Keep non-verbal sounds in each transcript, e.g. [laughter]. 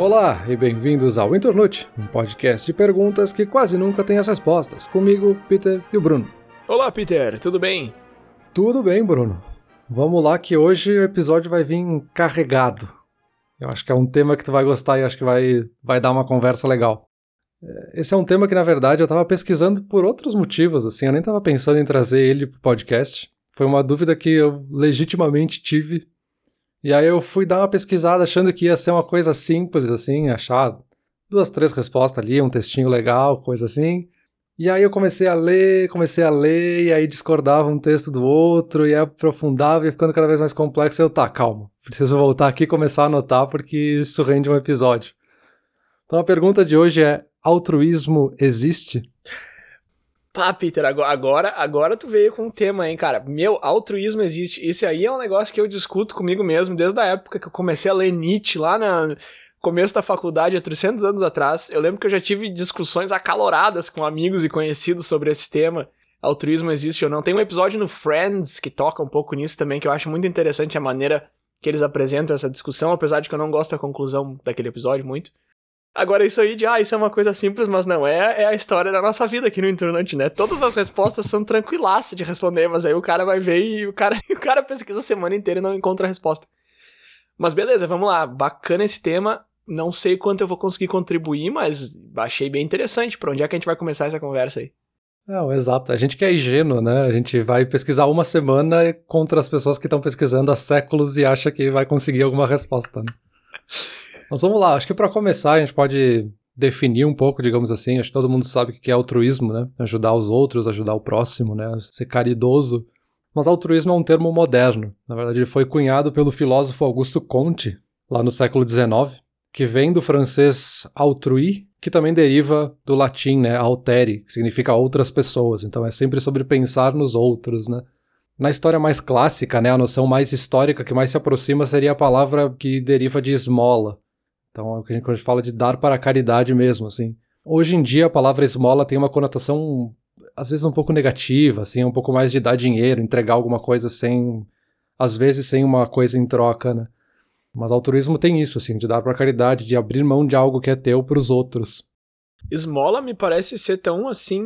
Olá e bem-vindos ao Internute, um podcast de perguntas que quase nunca tem as respostas. Comigo, Peter e o Bruno. Olá, Peter, tudo bem? Tudo bem, Bruno. Vamos lá que hoje o episódio vai vir carregado. Eu acho que é um tema que tu vai gostar e acho que vai, vai dar uma conversa legal. É, esse é um tema que, na verdade, eu estava pesquisando por outros motivos, assim, eu nem estava pensando em trazer ele pro podcast. Foi uma dúvida que eu legitimamente tive e aí eu fui dar uma pesquisada achando que ia ser uma coisa simples, assim, achar duas, três respostas ali, um textinho legal, coisa assim. E aí eu comecei a ler, comecei a ler, e aí discordava um texto do outro, e aprofundava, e ficando cada vez mais complexo. Eu, tá, calma, preciso voltar aqui e começar a anotar, porque isso rende um episódio. Então a pergunta de hoje é: altruísmo existe? Pá, Peter, agora, agora tu veio com um tema, hein, cara. Meu, altruísmo existe. Isso aí é um negócio que eu discuto comigo mesmo desde a época que eu comecei a ler Nietzsche lá no começo da faculdade, há 300 anos atrás. Eu lembro que eu já tive discussões acaloradas com amigos e conhecidos sobre esse tema. Altruísmo existe ou não. Tem um episódio no Friends que toca um pouco nisso também, que eu acho muito interessante a maneira que eles apresentam essa discussão, apesar de que eu não gosto da conclusão daquele episódio muito. Agora, isso aí de, ah, isso é uma coisa simples, mas não é, é a história da nossa vida aqui no internet, né? Todas as respostas são tranquilaças de responder, mas aí o cara vai ver e o cara, [laughs] o cara pesquisa a semana inteira e não encontra a resposta. Mas beleza, vamos lá. Bacana esse tema. Não sei quanto eu vou conseguir contribuir, mas achei bem interessante. Pra onde é que a gente vai começar essa conversa aí? Não, exato. A gente que é ingênuo, né? A gente vai pesquisar uma semana contra as pessoas que estão pesquisando há séculos e acha que vai conseguir alguma resposta, né? [laughs] Mas vamos lá, acho que para começar a gente pode definir um pouco, digamos assim, acho que todo mundo sabe o que é altruísmo, né? Ajudar os outros, ajudar o próximo, né? Ser caridoso. Mas altruísmo é um termo moderno. Na verdade, ele foi cunhado pelo filósofo Augusto Comte, lá no século XIX, que vem do francês autrui, que também deriva do latim, né, altere, que significa outras pessoas. Então é sempre sobre pensar nos outros, né? Na história mais clássica, né, a noção mais histórica que mais se aproxima seria a palavra que deriva de esmola, então, é o que a gente, fala de dar para a caridade mesmo, assim. Hoje em dia, a palavra esmola tem uma conotação, às vezes, um pouco negativa, assim, um pouco mais de dar dinheiro, entregar alguma coisa sem, às vezes, sem uma coisa em troca, né? Mas altruísmo tem isso, assim, de dar para a caridade, de abrir mão de algo que é teu para os outros. Esmola me parece ser tão, assim,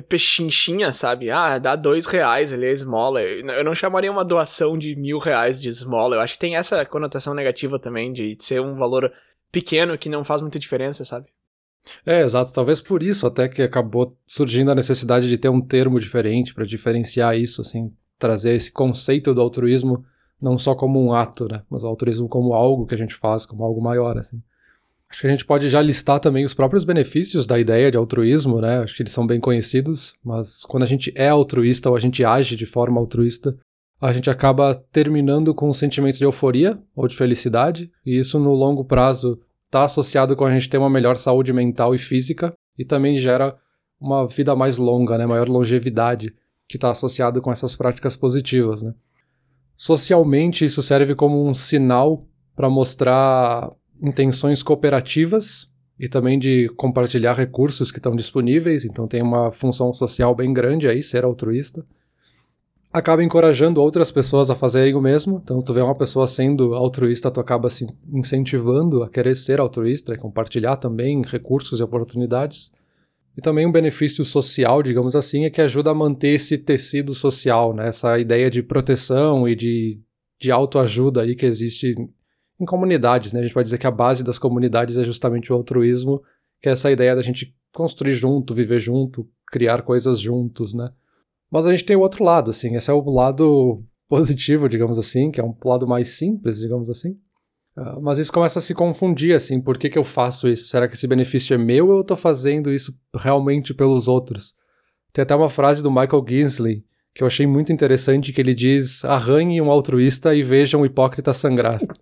pechinchinha, sabe? Ah, dá dois reais ali a esmola. Eu não chamaria uma doação de mil reais de esmola. Eu acho que tem essa conotação negativa também de ser um valor pequeno que não faz muita diferença, sabe? É, exato. Talvez por isso até que acabou surgindo a necessidade de ter um termo diferente para diferenciar isso, assim, trazer esse conceito do altruísmo não só como um ato, né, mas o altruísmo como algo que a gente faz, como algo maior, assim. Acho que a gente pode já listar também os próprios benefícios da ideia de altruísmo, né? Acho que eles são bem conhecidos, mas quando a gente é altruísta ou a gente age de forma altruísta, a gente acaba terminando com um sentimento de euforia ou de felicidade, e isso no longo prazo está associado com a gente ter uma melhor saúde mental e física, e também gera uma vida mais longa, né? Maior longevidade, que está associado com essas práticas positivas, né? Socialmente, isso serve como um sinal para mostrar intenções cooperativas e também de compartilhar recursos que estão disponíveis, então tem uma função social bem grande aí, ser altruísta. Acaba encorajando outras pessoas a fazerem o mesmo, então tu vê uma pessoa sendo altruísta, tu acaba se incentivando a querer ser altruísta e compartilhar também recursos e oportunidades. E também um benefício social, digamos assim, é que ajuda a manter esse tecido social, né? essa ideia de proteção e de, de autoajuda aí que existe em comunidades, né? A gente pode dizer que a base das comunidades é justamente o altruísmo, que é essa ideia da gente construir junto, viver junto, criar coisas juntos, né? Mas a gente tem o outro lado, assim, esse é o lado [laughs] positivo, digamos assim, que é um lado mais simples, digamos assim. Uh, mas isso começa a se confundir, assim, por que, que eu faço isso? Será que esse benefício é meu ou eu estou fazendo isso realmente pelos outros? Tem até uma frase do Michael Ginsley que eu achei muito interessante, que ele diz, arranhe um altruísta e veja um hipócrita sangrar. [laughs]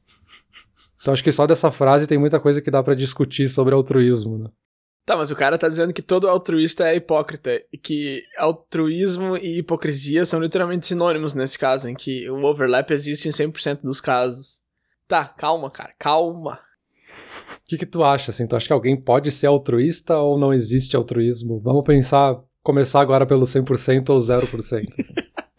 Então acho que só dessa frase tem muita coisa que dá para discutir sobre altruísmo, né? Tá, mas o cara tá dizendo que todo altruísta é hipócrita, e que altruísmo e hipocrisia são literalmente sinônimos nesse caso, em que o overlap existe em 100% dos casos. Tá, calma, cara, calma. O que, que tu acha, assim? Tu acha que alguém pode ser altruísta ou não existe altruísmo? Vamos pensar, começar agora pelo 100% ou 0%. Assim.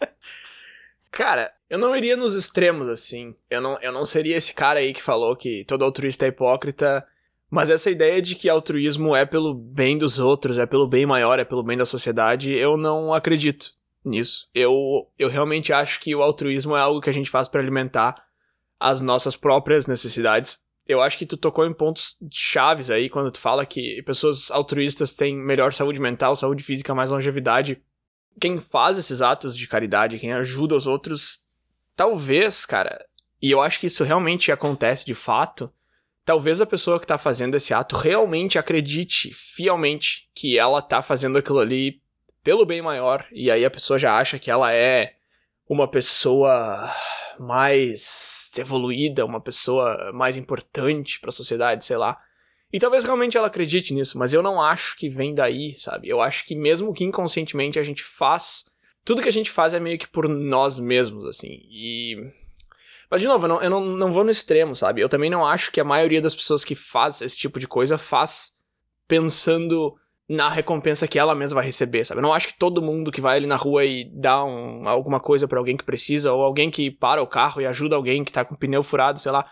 [laughs] cara, Eu não iria nos extremos, assim. Eu não, eu não seria esse cara aí que falou que todo altruísta é hipócrita. Mas essa ideia de que altruísmo é pelo bem dos outros, é pelo bem maior, é pelo bem da sociedade, eu não acredito nisso. Eu, eu realmente acho que o altruísmo é algo que a gente faz para alimentar as nossas próprias necessidades. Eu acho que tu tocou em pontos chaves aí quando tu fala que pessoas altruístas têm melhor saúde mental, saúde física, mais longevidade. Quem faz esses atos de caridade, quem ajuda os outros, talvez, cara, e eu acho que isso realmente acontece de fato, talvez a pessoa que tá fazendo esse ato realmente acredite fielmente que ela tá fazendo aquilo ali pelo bem maior, e aí a pessoa já acha que ela é uma pessoa mais evoluída, uma pessoa mais importante para a sociedade, sei lá. E talvez realmente ela acredite nisso, mas eu não acho que vem daí, sabe? Eu acho que mesmo que inconscientemente a gente faz, tudo que a gente faz é meio que por nós mesmos, assim. E mas, de novo, eu, não, eu não, vou no extremo, sabe? Eu também não acho que a maioria das pessoas que faz esse tipo de coisa faz pensando na recompensa que ela mesma vai receber, sabe? Eu não acho que todo mundo que vai ali na rua e dá um, alguma coisa para alguém que precisa, ou alguém que para o carro e ajuda alguém que tá com o pneu furado, sei lá.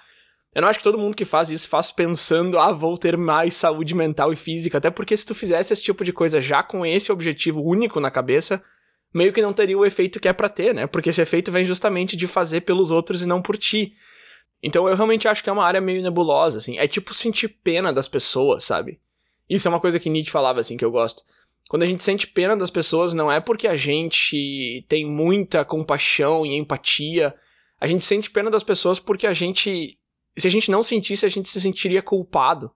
Eu não acho que todo mundo que faz isso faz pensando, ah, vou ter mais saúde mental e física. Até porque se tu fizesse esse tipo de coisa já com esse objetivo único na cabeça, meio que não teria o efeito que é pra ter, né? Porque esse efeito vem justamente de fazer pelos outros e não por ti. Então eu realmente acho que é uma área meio nebulosa, assim. É tipo sentir pena das pessoas, sabe? Isso é uma coisa que Nietzsche falava, assim, que eu gosto. Quando a gente sente pena das pessoas, não é porque a gente tem muita compaixão e empatia. A gente sente pena das pessoas porque a gente. Se a gente não sentisse, a gente se sentiria culpado.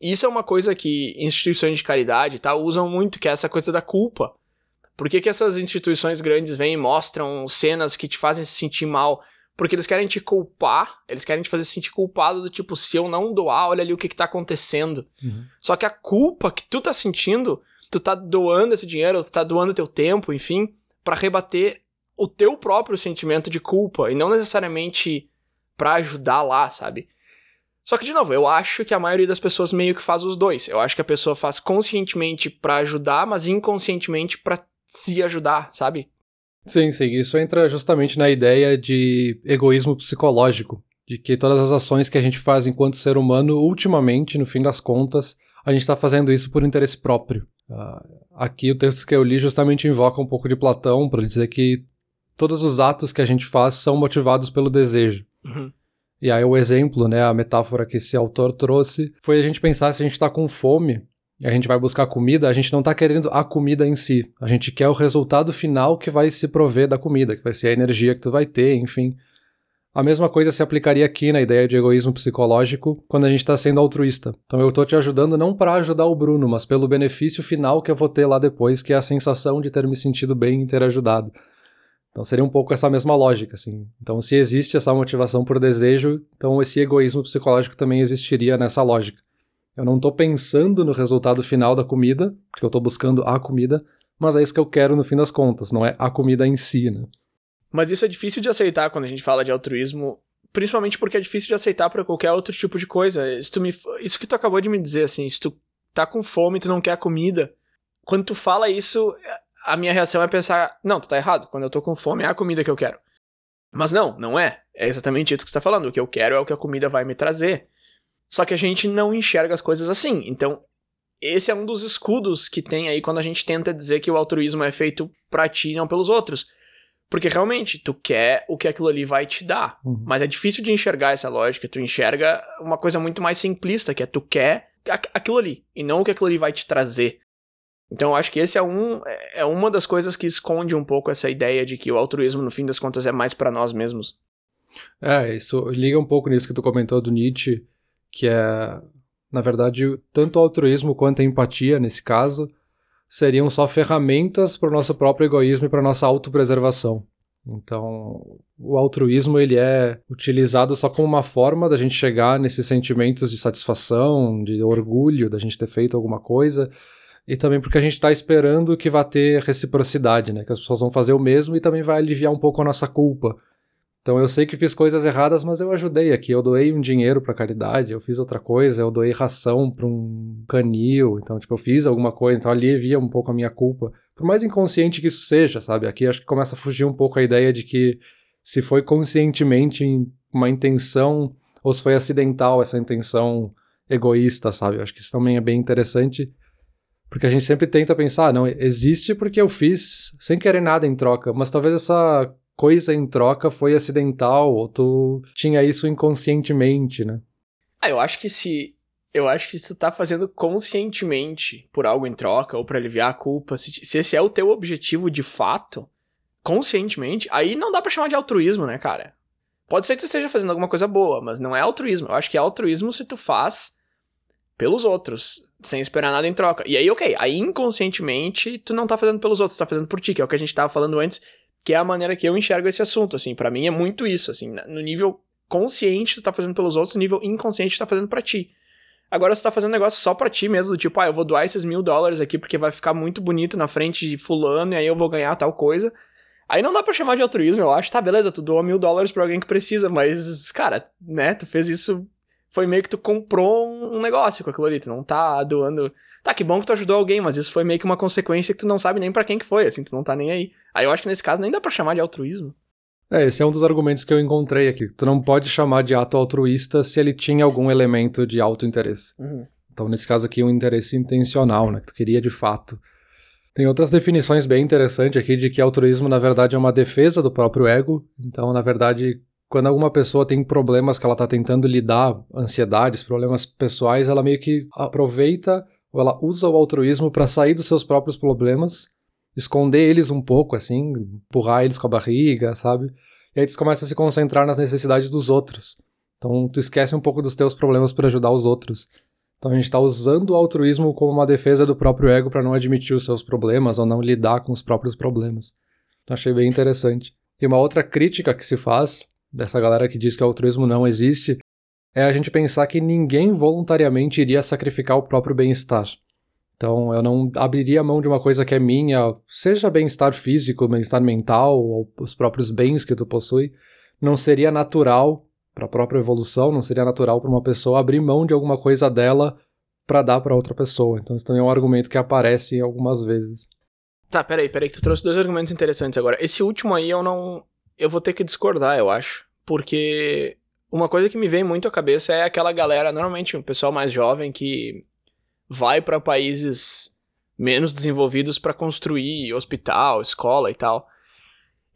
E isso é uma coisa que instituições de caridade tá, usam muito, que é essa coisa da culpa. Por que, que essas instituições grandes vêm e mostram cenas que te fazem se sentir mal? Porque eles querem te culpar, eles querem te fazer sentir culpado do tipo, se eu não doar, olha ali o que, que tá acontecendo. Uhum. Só que a culpa que tu tá sentindo, tu tá doando esse dinheiro, tu tá doando teu tempo, enfim, para rebater o teu próprio sentimento de culpa, e não necessariamente para ajudar lá, sabe? Só que, de novo, eu acho que a maioria das pessoas meio que faz os dois. Eu acho que a pessoa faz conscientemente para ajudar, mas inconscientemente para se ajudar, sabe? Sim, sim. Isso entra justamente na ideia de egoísmo psicológico, de que todas as ações que a gente faz enquanto ser humano, ultimamente, no fim das contas, a gente está fazendo isso por interesse próprio. Uh, aqui o texto que eu li justamente invoca um pouco de Platão para dizer que todos os atos que a gente faz são motivados pelo desejo. Uhum. E aí o exemplo, né, a metáfora que esse autor trouxe, foi a gente pensar se a gente está com fome e a gente vai buscar comida, a gente não está querendo a comida em si. A gente quer o resultado final que vai se prover da comida, que vai ser a energia que tu vai ter, enfim. A mesma coisa se aplicaria aqui na ideia de egoísmo psicológico quando a gente está sendo altruísta. Então eu estou te ajudando não para ajudar o Bruno, mas pelo benefício final que eu vou ter lá depois, que é a sensação de ter me sentido bem em ter ajudado. Então seria um pouco essa mesma lógica, assim. Então se existe essa motivação por desejo, então esse egoísmo psicológico também existiria nessa lógica. Eu não estou pensando no resultado final da comida, porque eu estou buscando a comida, mas é isso que eu quero no fim das contas, não é a comida em si, né? Mas isso é difícil de aceitar quando a gente fala de altruísmo, principalmente porque é difícil de aceitar para qualquer outro tipo de coisa. Isso, tu me, isso que tu acabou de me dizer, assim, se tu tá com fome e tu não quer comida, quando tu fala isso, a minha reação é pensar, não, tu tá errado, quando eu tô com fome é a comida que eu quero. Mas não, não é. É exatamente isso que você tá falando. O que eu quero é o que a comida vai me trazer. Só que a gente não enxerga as coisas assim. Então, esse é um dos escudos que tem aí quando a gente tenta dizer que o altruísmo é feito pra ti e não pelos outros. Porque realmente, tu quer o que aquilo ali vai te dar. Uhum. Mas é difícil de enxergar essa lógica. Tu enxerga uma coisa muito mais simplista, que é tu quer aquilo ali, e não o que aquilo ali vai te trazer. Então eu acho que esse é, um, é uma das coisas que esconde um pouco essa ideia de que o altruísmo, no fim das contas, é mais para nós mesmos. É, isso liga um pouco nisso que tu comentou do Nietzsche, que é, na verdade, tanto o altruísmo quanto a empatia, nesse caso, seriam só ferramentas para o nosso próprio egoísmo e para nossa autopreservação. Então, o altruísmo ele é utilizado só como uma forma da gente chegar nesses sentimentos de satisfação, de orgulho, da gente ter feito alguma coisa, e também porque a gente está esperando que vá ter reciprocidade, né? Que as pessoas vão fazer o mesmo e também vai aliviar um pouco a nossa culpa. Então eu sei que fiz coisas erradas, mas eu ajudei aqui. Eu doei um dinheiro para caridade, eu fiz outra coisa, eu doei ração para um canil. Então, tipo, eu fiz alguma coisa, então alivia um pouco a minha culpa. Por mais inconsciente que isso seja, sabe? Aqui acho que começa a fugir um pouco a ideia de que se foi conscientemente uma intenção ou se foi acidental essa intenção egoísta, sabe? Eu acho que isso também é bem interessante, porque a gente sempre tenta pensar, ah, não, existe porque eu fiz sem querer nada em troca, mas talvez essa coisa em troca foi acidental, ou tu tinha isso inconscientemente, né? Ah, eu acho que se. Eu acho que se tu tá fazendo conscientemente por algo em troca, ou para aliviar a culpa, se, se esse é o teu objetivo de fato, conscientemente, aí não dá para chamar de altruísmo, né, cara? Pode ser que tu esteja fazendo alguma coisa boa, mas não é altruísmo. Eu acho que é altruísmo se tu faz pelos outros, sem esperar nada em troca. E aí, ok, aí inconscientemente tu não tá fazendo pelos outros, tu tá fazendo por ti, que é o que a gente tava falando antes, que é a maneira que eu enxergo esse assunto, assim, para mim é muito isso, assim, no nível consciente tu tá fazendo pelos outros, no nível inconsciente tu tá fazendo para ti. Agora você tá fazendo negócio só pra ti mesmo, do tipo, ah, eu vou doar esses mil dólares aqui porque vai ficar muito bonito na frente de fulano e aí eu vou ganhar tal coisa. Aí não dá pra chamar de altruísmo, eu acho. Tá, beleza, tu doa mil dólares pra alguém que precisa, mas, cara, né, tu fez isso. Foi meio que tu comprou um negócio com aquilo ali, tu não tá doando. Tá, que bom que tu ajudou alguém, mas isso foi meio que uma consequência que tu não sabe nem para quem que foi, assim, tu não tá nem aí. Aí eu acho que nesse caso nem dá pra chamar de altruísmo. É, esse é um dos argumentos que eu encontrei aqui. Tu não pode chamar de ato altruísta se ele tinha algum elemento de auto-interesse. Uhum. Então, nesse caso aqui, um interesse intencional, né? Que tu queria de fato. Tem outras definições bem interessantes aqui de que altruísmo, na verdade, é uma defesa do próprio ego. Então, na verdade, quando alguma pessoa tem problemas que ela está tentando lidar, ansiedades, problemas pessoais, ela meio que aproveita ou ela usa o altruísmo para sair dos seus próprios problemas, esconder eles um pouco, assim, empurrar eles com a barriga, sabe? E aí tu começa a se concentrar nas necessidades dos outros. Então, tu esquece um pouco dos teus problemas para ajudar os outros. Então a gente está usando o altruísmo como uma defesa do próprio ego para não admitir os seus problemas ou não lidar com os próprios problemas. Então achei bem interessante. E uma outra crítica que se faz dessa galera que diz que o altruísmo não existe é a gente pensar que ninguém voluntariamente iria sacrificar o próprio bem-estar. Então eu não abriria a mão de uma coisa que é minha, seja bem-estar físico, bem-estar mental ou os próprios bens que tu possui, não seria natural para a própria evolução, não seria natural para uma pessoa abrir mão de alguma coisa dela para dar para outra pessoa. Então isso também é um argumento que aparece algumas vezes. Tá, peraí, peraí, que tu trouxe dois argumentos interessantes agora. Esse último aí eu não. Eu vou ter que discordar, eu acho. Porque uma coisa que me vem muito à cabeça é aquela galera, normalmente um pessoal mais jovem que vai para países menos desenvolvidos para construir hospital, escola e tal.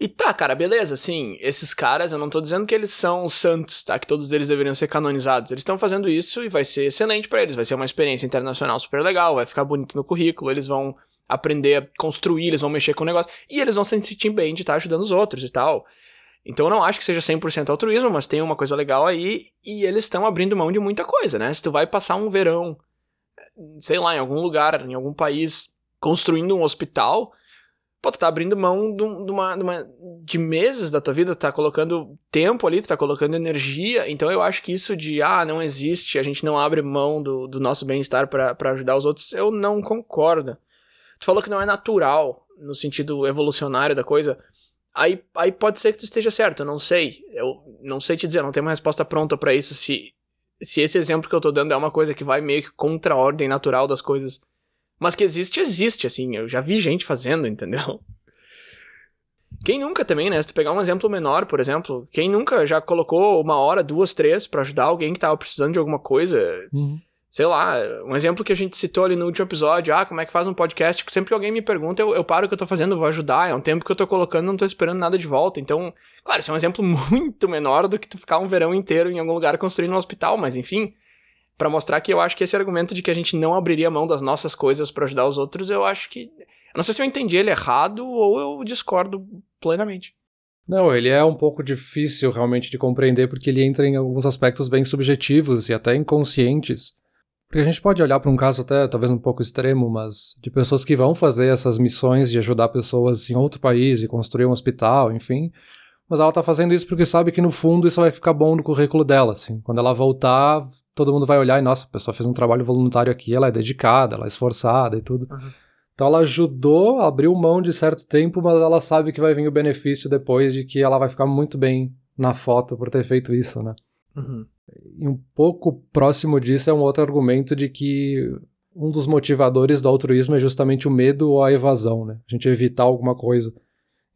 E tá, cara, beleza, assim, esses caras, eu não tô dizendo que eles são santos, tá? Que todos eles deveriam ser canonizados. Eles estão fazendo isso e vai ser excelente para eles, vai ser uma experiência internacional super legal, vai ficar bonito no currículo, eles vão aprender a construir, eles vão mexer com o negócio, e eles vão se sentir bem de estar ajudando os outros e tal. Então eu não acho que seja 100% altruísmo, mas tem uma coisa legal aí, e eles estão abrindo mão de muita coisa, né? Se tu vai passar um verão, sei lá, em algum lugar, em algum país, construindo um hospital, pô, tu tá abrindo mão de, uma, de, uma, de meses da tua vida, tu tá colocando tempo ali, tu tá colocando energia, então eu acho que isso de, ah, não existe, a gente não abre mão do, do nosso bem-estar para ajudar os outros, eu não concordo. Tu falou que não é natural, no sentido evolucionário da coisa, aí, aí pode ser que tu esteja certo, eu não sei, eu não sei te dizer, não tenho uma resposta pronta para isso, se, se esse exemplo que eu tô dando é uma coisa que vai meio que contra a ordem natural das coisas, mas que existe, existe, assim. Eu já vi gente fazendo, entendeu? Quem nunca também, né? Se tu pegar um exemplo menor, por exemplo, quem nunca já colocou uma hora, duas, três para ajudar alguém que tava precisando de alguma coisa? Uhum. Sei lá, um exemplo que a gente citou ali no último episódio, ah, como é que faz um podcast? Sempre que alguém me pergunta, eu, eu paro o que eu tô fazendo, vou ajudar. É um tempo que eu tô colocando, não tô esperando nada de volta. Então, claro, isso é um exemplo [laughs] muito menor do que tu ficar um verão inteiro em algum lugar construindo um hospital, mas enfim, para mostrar que eu acho que esse argumento de que a gente não abriria mão das nossas coisas para ajudar os outros, eu acho que. Eu não sei se eu entendi ele errado ou eu discordo plenamente. Não, ele é um pouco difícil realmente de compreender porque ele entra em alguns aspectos bem subjetivos e até inconscientes. Porque a gente pode olhar para um caso até talvez um pouco extremo, mas de pessoas que vão fazer essas missões de ajudar pessoas em outro país e construir um hospital, enfim, mas ela tá fazendo isso porque sabe que no fundo isso vai ficar bom no currículo dela, assim. Quando ela voltar, todo mundo vai olhar e, nossa, a pessoa fez um trabalho voluntário aqui, ela é dedicada, ela é esforçada e tudo. Uhum. Então ela ajudou, abriu mão de certo tempo, mas ela sabe que vai vir o benefício depois de que ela vai ficar muito bem na foto por ter feito isso, né? Uhum. E um pouco próximo disso é um outro argumento de que um dos motivadores do altruísmo é justamente o medo ou a evasão, né? A gente evitar alguma coisa.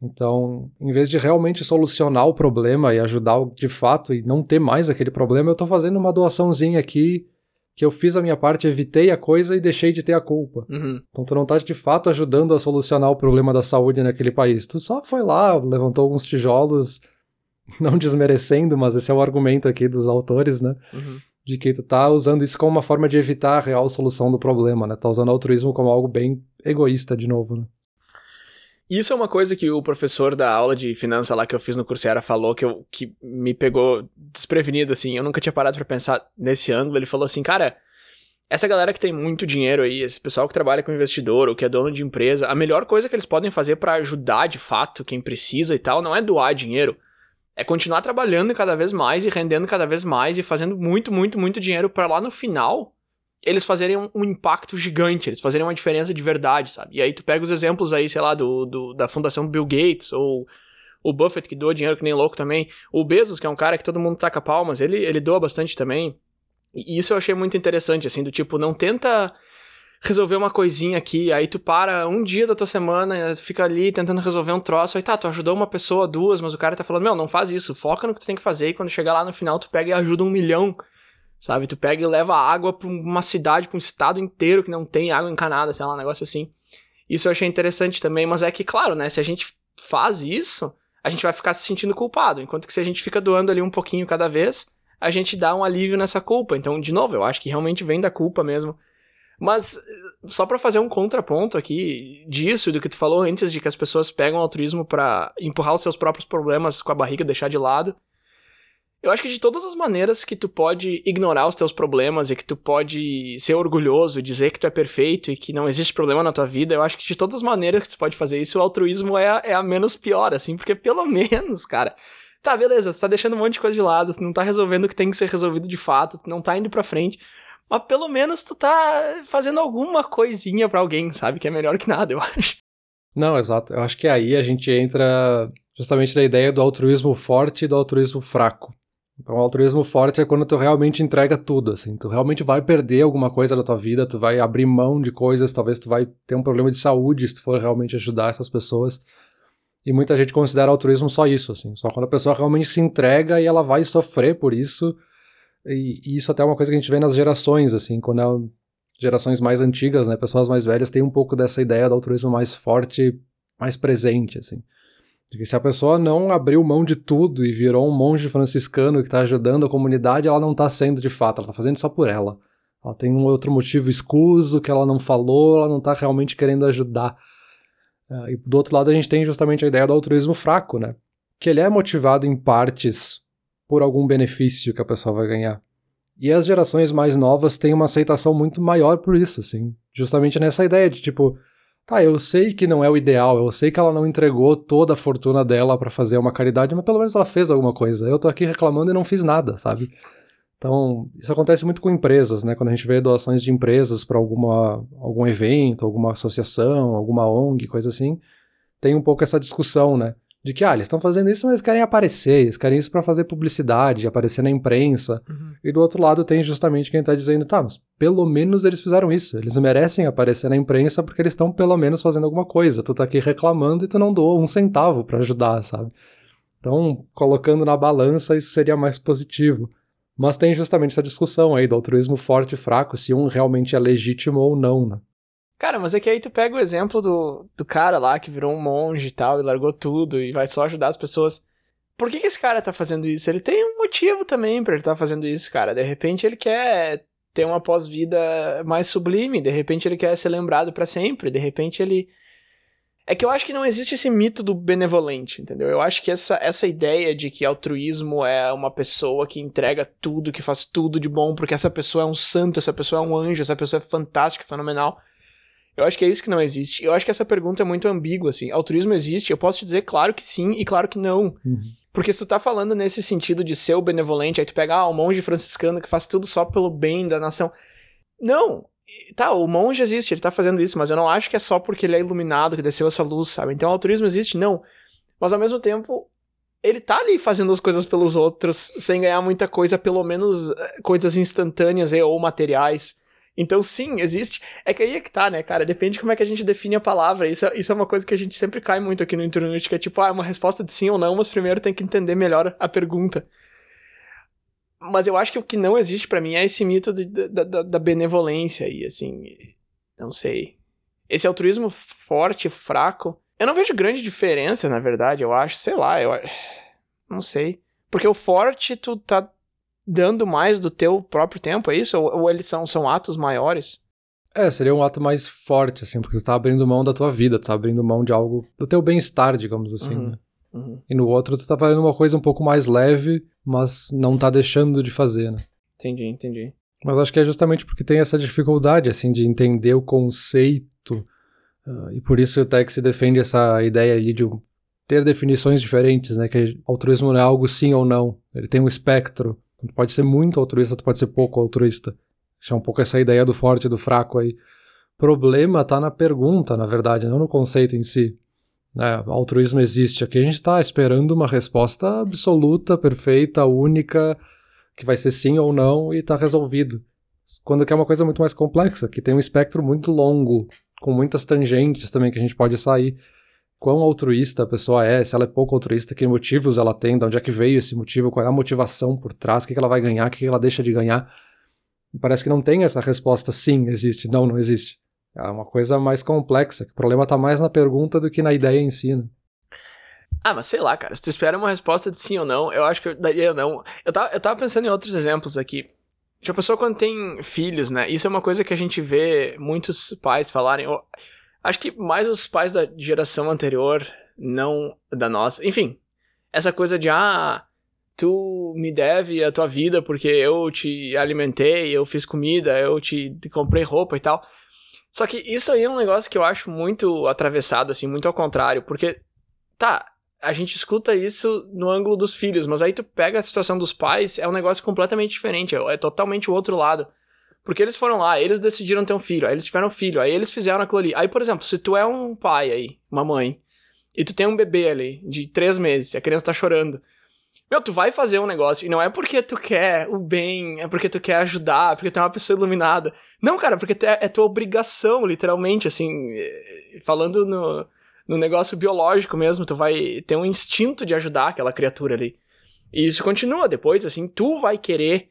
Então, em vez de realmente solucionar o problema e ajudar de fato e não ter mais aquele problema, eu tô fazendo uma doaçãozinha aqui que eu fiz a minha parte, evitei a coisa e deixei de ter a culpa. Uhum. Então tu não tá de fato ajudando a solucionar o problema da saúde naquele país. Tu só foi lá, levantou alguns tijolos, [laughs] não desmerecendo, mas esse é o argumento aqui dos autores, né? Uhum. De que tu tá usando isso como uma forma de evitar a real solução do problema, né? Tá usando o altruísmo como algo bem egoísta de novo, né? Isso é uma coisa que o professor da aula de finança lá que eu fiz no Coursera falou que, eu, que me pegou desprevenido, assim. Eu nunca tinha parado para pensar nesse ângulo. Ele falou assim, cara, essa galera que tem muito dinheiro aí, esse pessoal que trabalha com investidor ou que é dono de empresa, a melhor coisa que eles podem fazer para ajudar de fato quem precisa e tal não é doar dinheiro. É continuar trabalhando cada vez mais e rendendo cada vez mais e fazendo muito, muito, muito dinheiro para lá no final eles fazerem um, um, impacto gigante, eles fazerem uma diferença de verdade, sabe? E aí tu pega os exemplos aí, sei lá, do, do, da fundação do Bill Gates, ou o Buffett, que doa dinheiro que nem louco também, o Bezos, que é um cara que todo mundo taca palmas, ele, ele doa bastante também. E isso eu achei muito interessante, assim, do tipo, não tenta resolver uma coisinha aqui, aí tu para um dia da tua semana, fica ali tentando resolver um troço, aí tá, tu ajudou uma pessoa, duas, mas o cara tá falando, meu, não faz isso, foca no que tu tem que fazer, e quando chegar lá no final tu pega e ajuda um milhão sabe? Tu pega e leva água pra uma cidade, pra um estado inteiro que não tem água encanada, sei lá, um negócio assim. Isso eu achei interessante também, mas é que, claro, né, se a gente faz isso, a gente vai ficar se sentindo culpado, enquanto que se a gente fica doando ali um pouquinho cada vez, a gente dá um alívio nessa culpa. Então, de novo, eu acho que realmente vem da culpa mesmo. Mas só para fazer um contraponto aqui disso do que tu falou antes de que as pessoas pegam o altruísmo para empurrar os seus próprios problemas com a barriga, deixar de lado. Eu acho que de todas as maneiras que tu pode ignorar os teus problemas e que tu pode ser orgulhoso, dizer que tu é perfeito e que não existe problema na tua vida, eu acho que de todas as maneiras que tu pode fazer isso, o altruísmo é a, é a menos pior, assim, porque pelo [laughs] menos, cara, tá, beleza, tu tá deixando um monte de coisa de lado, tu não tá resolvendo o que tem que ser resolvido de fato, tu não tá indo pra frente, mas pelo menos tu tá fazendo alguma coisinha para alguém, sabe? Que é melhor que nada, eu [laughs] acho. Não, exato. Eu acho que aí a gente entra justamente na ideia do altruísmo forte e do altruísmo fraco. Então, o altruísmo forte é quando tu realmente entrega tudo, assim. Tu realmente vai perder alguma coisa da tua vida, tu vai abrir mão de coisas, talvez tu vai ter um problema de saúde se tu for realmente ajudar essas pessoas. E muita gente considera altruísmo só isso, assim. Só quando a pessoa realmente se entrega e ela vai sofrer por isso. E, e isso até é uma coisa que a gente vê nas gerações, assim, quando é gerações mais antigas, né, pessoas mais velhas têm um pouco dessa ideia do altruísmo mais forte, mais presente, assim. De que se a pessoa não abriu mão de tudo e virou um monge franciscano que está ajudando a comunidade, ela não está sendo de fato, ela está fazendo só por ela. Ela tem um outro motivo escuso que ela não falou, ela não está realmente querendo ajudar. Uh, e do outro lado a gente tem justamente a ideia do altruísmo fraco, né? Que ele é motivado em partes por algum benefício que a pessoa vai ganhar. E as gerações mais novas têm uma aceitação muito maior por isso, assim. Justamente nessa ideia de tipo, Tá, eu sei que não é o ideal, eu sei que ela não entregou toda a fortuna dela para fazer uma caridade, mas pelo menos ela fez alguma coisa. Eu tô aqui reclamando e não fiz nada, sabe? Então, isso acontece muito com empresas, né? Quando a gente vê doações de empresas para alguma algum evento, alguma associação, alguma ONG, coisa assim, tem um pouco essa discussão, né? De que, ah, eles estão fazendo isso, mas querem aparecer, eles querem isso para fazer publicidade, aparecer na imprensa. Uhum. E do outro lado tem justamente quem tá dizendo, tá, mas pelo menos eles fizeram isso, eles merecem aparecer na imprensa porque eles estão pelo menos fazendo alguma coisa. Tu tá aqui reclamando e tu não doou um centavo para ajudar, sabe? Então, colocando na balança, isso seria mais positivo. Mas tem justamente essa discussão aí do altruísmo forte e fraco, se um realmente é legítimo ou não, né? Cara, mas é que aí tu pega o exemplo do, do cara lá que virou um monge e tal, e largou tudo e vai só ajudar as pessoas. Por que, que esse cara tá fazendo isso? Ele tem um motivo também para ele estar tá fazendo isso, cara. De repente ele quer ter uma pós-vida mais sublime, de repente ele quer ser lembrado para sempre, de repente ele. É que eu acho que não existe esse mito do benevolente, entendeu? Eu acho que essa, essa ideia de que altruísmo é uma pessoa que entrega tudo, que faz tudo de bom, porque essa pessoa é um santo, essa pessoa é um anjo, essa pessoa é fantástica, fenomenal eu acho que é isso que não existe. Eu acho que essa pergunta é muito ambígua, assim. Altruísmo existe? Eu posso te dizer claro que sim e claro que não. Uhum. Porque se tu tá falando nesse sentido de ser o benevolente, aí tu pega ah, um monge franciscano que faz tudo só pelo bem da nação. Não! Tá, o monge existe, ele tá fazendo isso, mas eu não acho que é só porque ele é iluminado que desceu essa luz, sabe? Então o altruísmo existe? Não. Mas ao mesmo tempo, ele tá ali fazendo as coisas pelos outros, sem ganhar muita coisa, pelo menos eh, coisas instantâneas ou materiais. Então, sim, existe. É que aí é que tá, né, cara? Depende de como é que a gente define a palavra. Isso, é, isso é uma coisa que a gente sempre cai muito aqui no internet, que é tipo, ah, uma resposta de sim ou não, mas primeiro tem que entender melhor a pergunta. Mas eu acho que o que não existe para mim é esse mito de, da, da, da benevolência aí, assim. Não sei. Esse altruísmo forte, fraco. Eu não vejo grande diferença, na verdade, eu acho. Sei lá, eu. Não sei. Porque o forte, tu tá dando mais do teu próprio tempo, é isso? Ou, ou eles são, são atos maiores? É, seria um ato mais forte, assim, porque tu tá abrindo mão da tua vida, tu tá abrindo mão de algo, do teu bem-estar, digamos assim, uhum, né? uhum. E no outro tu tá fazendo uma coisa um pouco mais leve, mas não tá deixando de fazer, né? Entendi, entendi. Mas acho que é justamente porque tem essa dificuldade, assim, de entender o conceito, uh, e por isso até que se defende essa ideia aí de ter definições diferentes, né? Que altruísmo não é algo sim ou não, ele tem um espectro, Tu pode ser muito altruísta, tu pode ser pouco altruísta. Deixar um pouco essa ideia do forte e do fraco aí. O problema tá na pergunta, na verdade, não no conceito em si. É, altruísmo existe. Aqui a gente está esperando uma resposta absoluta, perfeita, única, que vai ser sim ou não e está resolvido. Quando é uma coisa muito mais complexa, que tem um espectro muito longo, com muitas tangentes também que a gente pode sair quão altruísta a pessoa é, se ela é pouco altruísta, que motivos ela tem, de onde é que veio esse motivo, qual é a motivação por trás, o que ela vai ganhar, o que ela deixa de ganhar. Parece que não tem essa resposta sim, existe, não, não existe. É uma coisa mais complexa, o problema está mais na pergunta do que na ideia em si, né? Ah, mas sei lá, cara, se tu espera uma resposta de sim ou não, eu acho que eu daria não. Eu tava, eu tava pensando em outros exemplos aqui. Já a pessoa quando tem filhos, né? Isso é uma coisa que a gente vê muitos pais falarem. Oh, Acho que mais os pais da geração anterior, não da nossa. Enfim, essa coisa de, ah, tu me deve a tua vida porque eu te alimentei, eu fiz comida, eu te comprei roupa e tal. Só que isso aí é um negócio que eu acho muito atravessado, assim, muito ao contrário, porque, tá, a gente escuta isso no ângulo dos filhos, mas aí tu pega a situação dos pais, é um negócio completamente diferente, é, é totalmente o outro lado. Porque eles foram lá, eles decidiram ter um filho, aí eles tiveram um filho, aí eles fizeram aquilo ali. Aí, por exemplo, se tu é um pai aí, uma mãe, e tu tem um bebê ali, de três meses, a criança tá chorando. Meu, tu vai fazer um negócio, e não é porque tu quer o bem, é porque tu quer ajudar, porque tu é uma pessoa iluminada. Não, cara, porque é, é tua obrigação, literalmente, assim, eh, falando no, no negócio biológico mesmo, tu vai ter um instinto de ajudar aquela criatura ali. E isso continua depois, assim, tu vai querer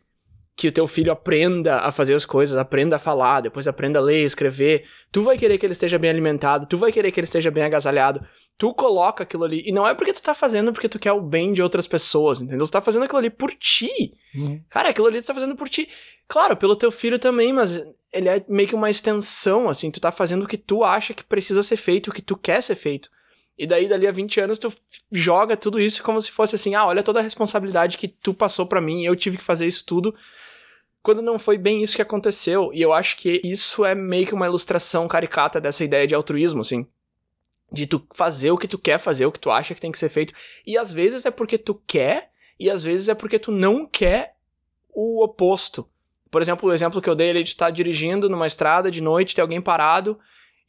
que o teu filho aprenda a fazer as coisas, aprenda a falar, depois aprenda a ler, escrever. Tu vai querer que ele esteja bem alimentado, tu vai querer que ele esteja bem agasalhado. Tu coloca aquilo ali. E não é porque tu tá fazendo porque tu quer o bem de outras pessoas, entendeu? Tu tá fazendo aquilo ali por ti. Uhum. Cara, aquilo ali tu tá fazendo por ti. Claro, pelo teu filho também, mas ele é meio que uma extensão, assim. Tu tá fazendo o que tu acha que precisa ser feito, o que tu quer ser feito. E daí, dali a 20 anos, tu joga tudo isso como se fosse assim: ah, olha toda a responsabilidade que tu passou para mim, eu tive que fazer isso tudo quando não foi bem isso que aconteceu. E eu acho que isso é meio que uma ilustração caricata dessa ideia de altruísmo, assim. De tu fazer o que tu quer fazer, o que tu acha que tem que ser feito. E às vezes é porque tu quer, e às vezes é porque tu não quer o oposto. Por exemplo, o exemplo que eu dei ele de estar dirigindo numa estrada de noite, ter alguém parado,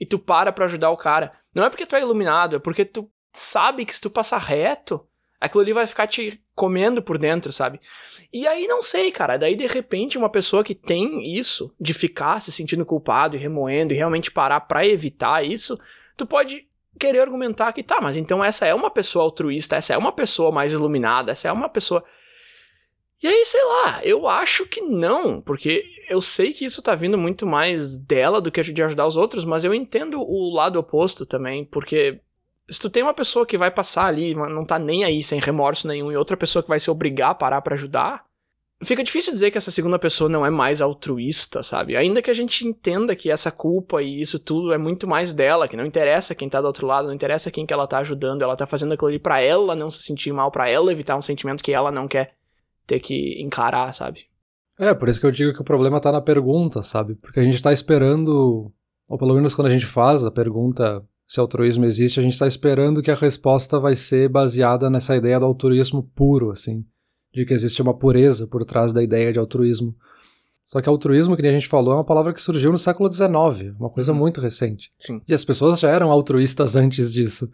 e tu para para ajudar o cara. Não é porque tu é iluminado, é porque tu sabe que se tu passar reto, aquilo ali vai ficar te comendo por dentro, sabe? E aí não sei, cara. Daí de repente uma pessoa que tem isso, de ficar se sentindo culpado e remoendo e realmente parar para evitar isso, tu pode querer argumentar que tá, mas então essa é uma pessoa altruísta, essa é uma pessoa mais iluminada, essa é uma pessoa. E aí, sei lá, eu acho que não, porque eu sei que isso tá vindo muito mais dela do que de ajudar os outros, mas eu entendo o lado oposto também, porque se tu tem uma pessoa que vai passar ali, não tá nem aí, sem remorso nenhum, e outra pessoa que vai se obrigar a parar para ajudar, fica difícil dizer que essa segunda pessoa não é mais altruísta, sabe? Ainda que a gente entenda que essa culpa e isso tudo é muito mais dela, que não interessa quem tá do outro lado, não interessa quem que ela tá ajudando, ela tá fazendo aquilo ali pra ela não se sentir mal, para ela evitar um sentimento que ela não quer ter que encarar, sabe? É, por isso que eu digo que o problema tá na pergunta, sabe? Porque a gente tá esperando, ou pelo menos quando a gente faz a pergunta se altruísmo existe, a gente está esperando que a resposta vai ser baseada nessa ideia do altruísmo puro, assim, de que existe uma pureza por trás da ideia de altruísmo. Só que altruísmo, que a gente falou, é uma palavra que surgiu no século XIX, uma coisa uhum. muito recente. Sim. E as pessoas já eram altruístas [laughs] antes disso.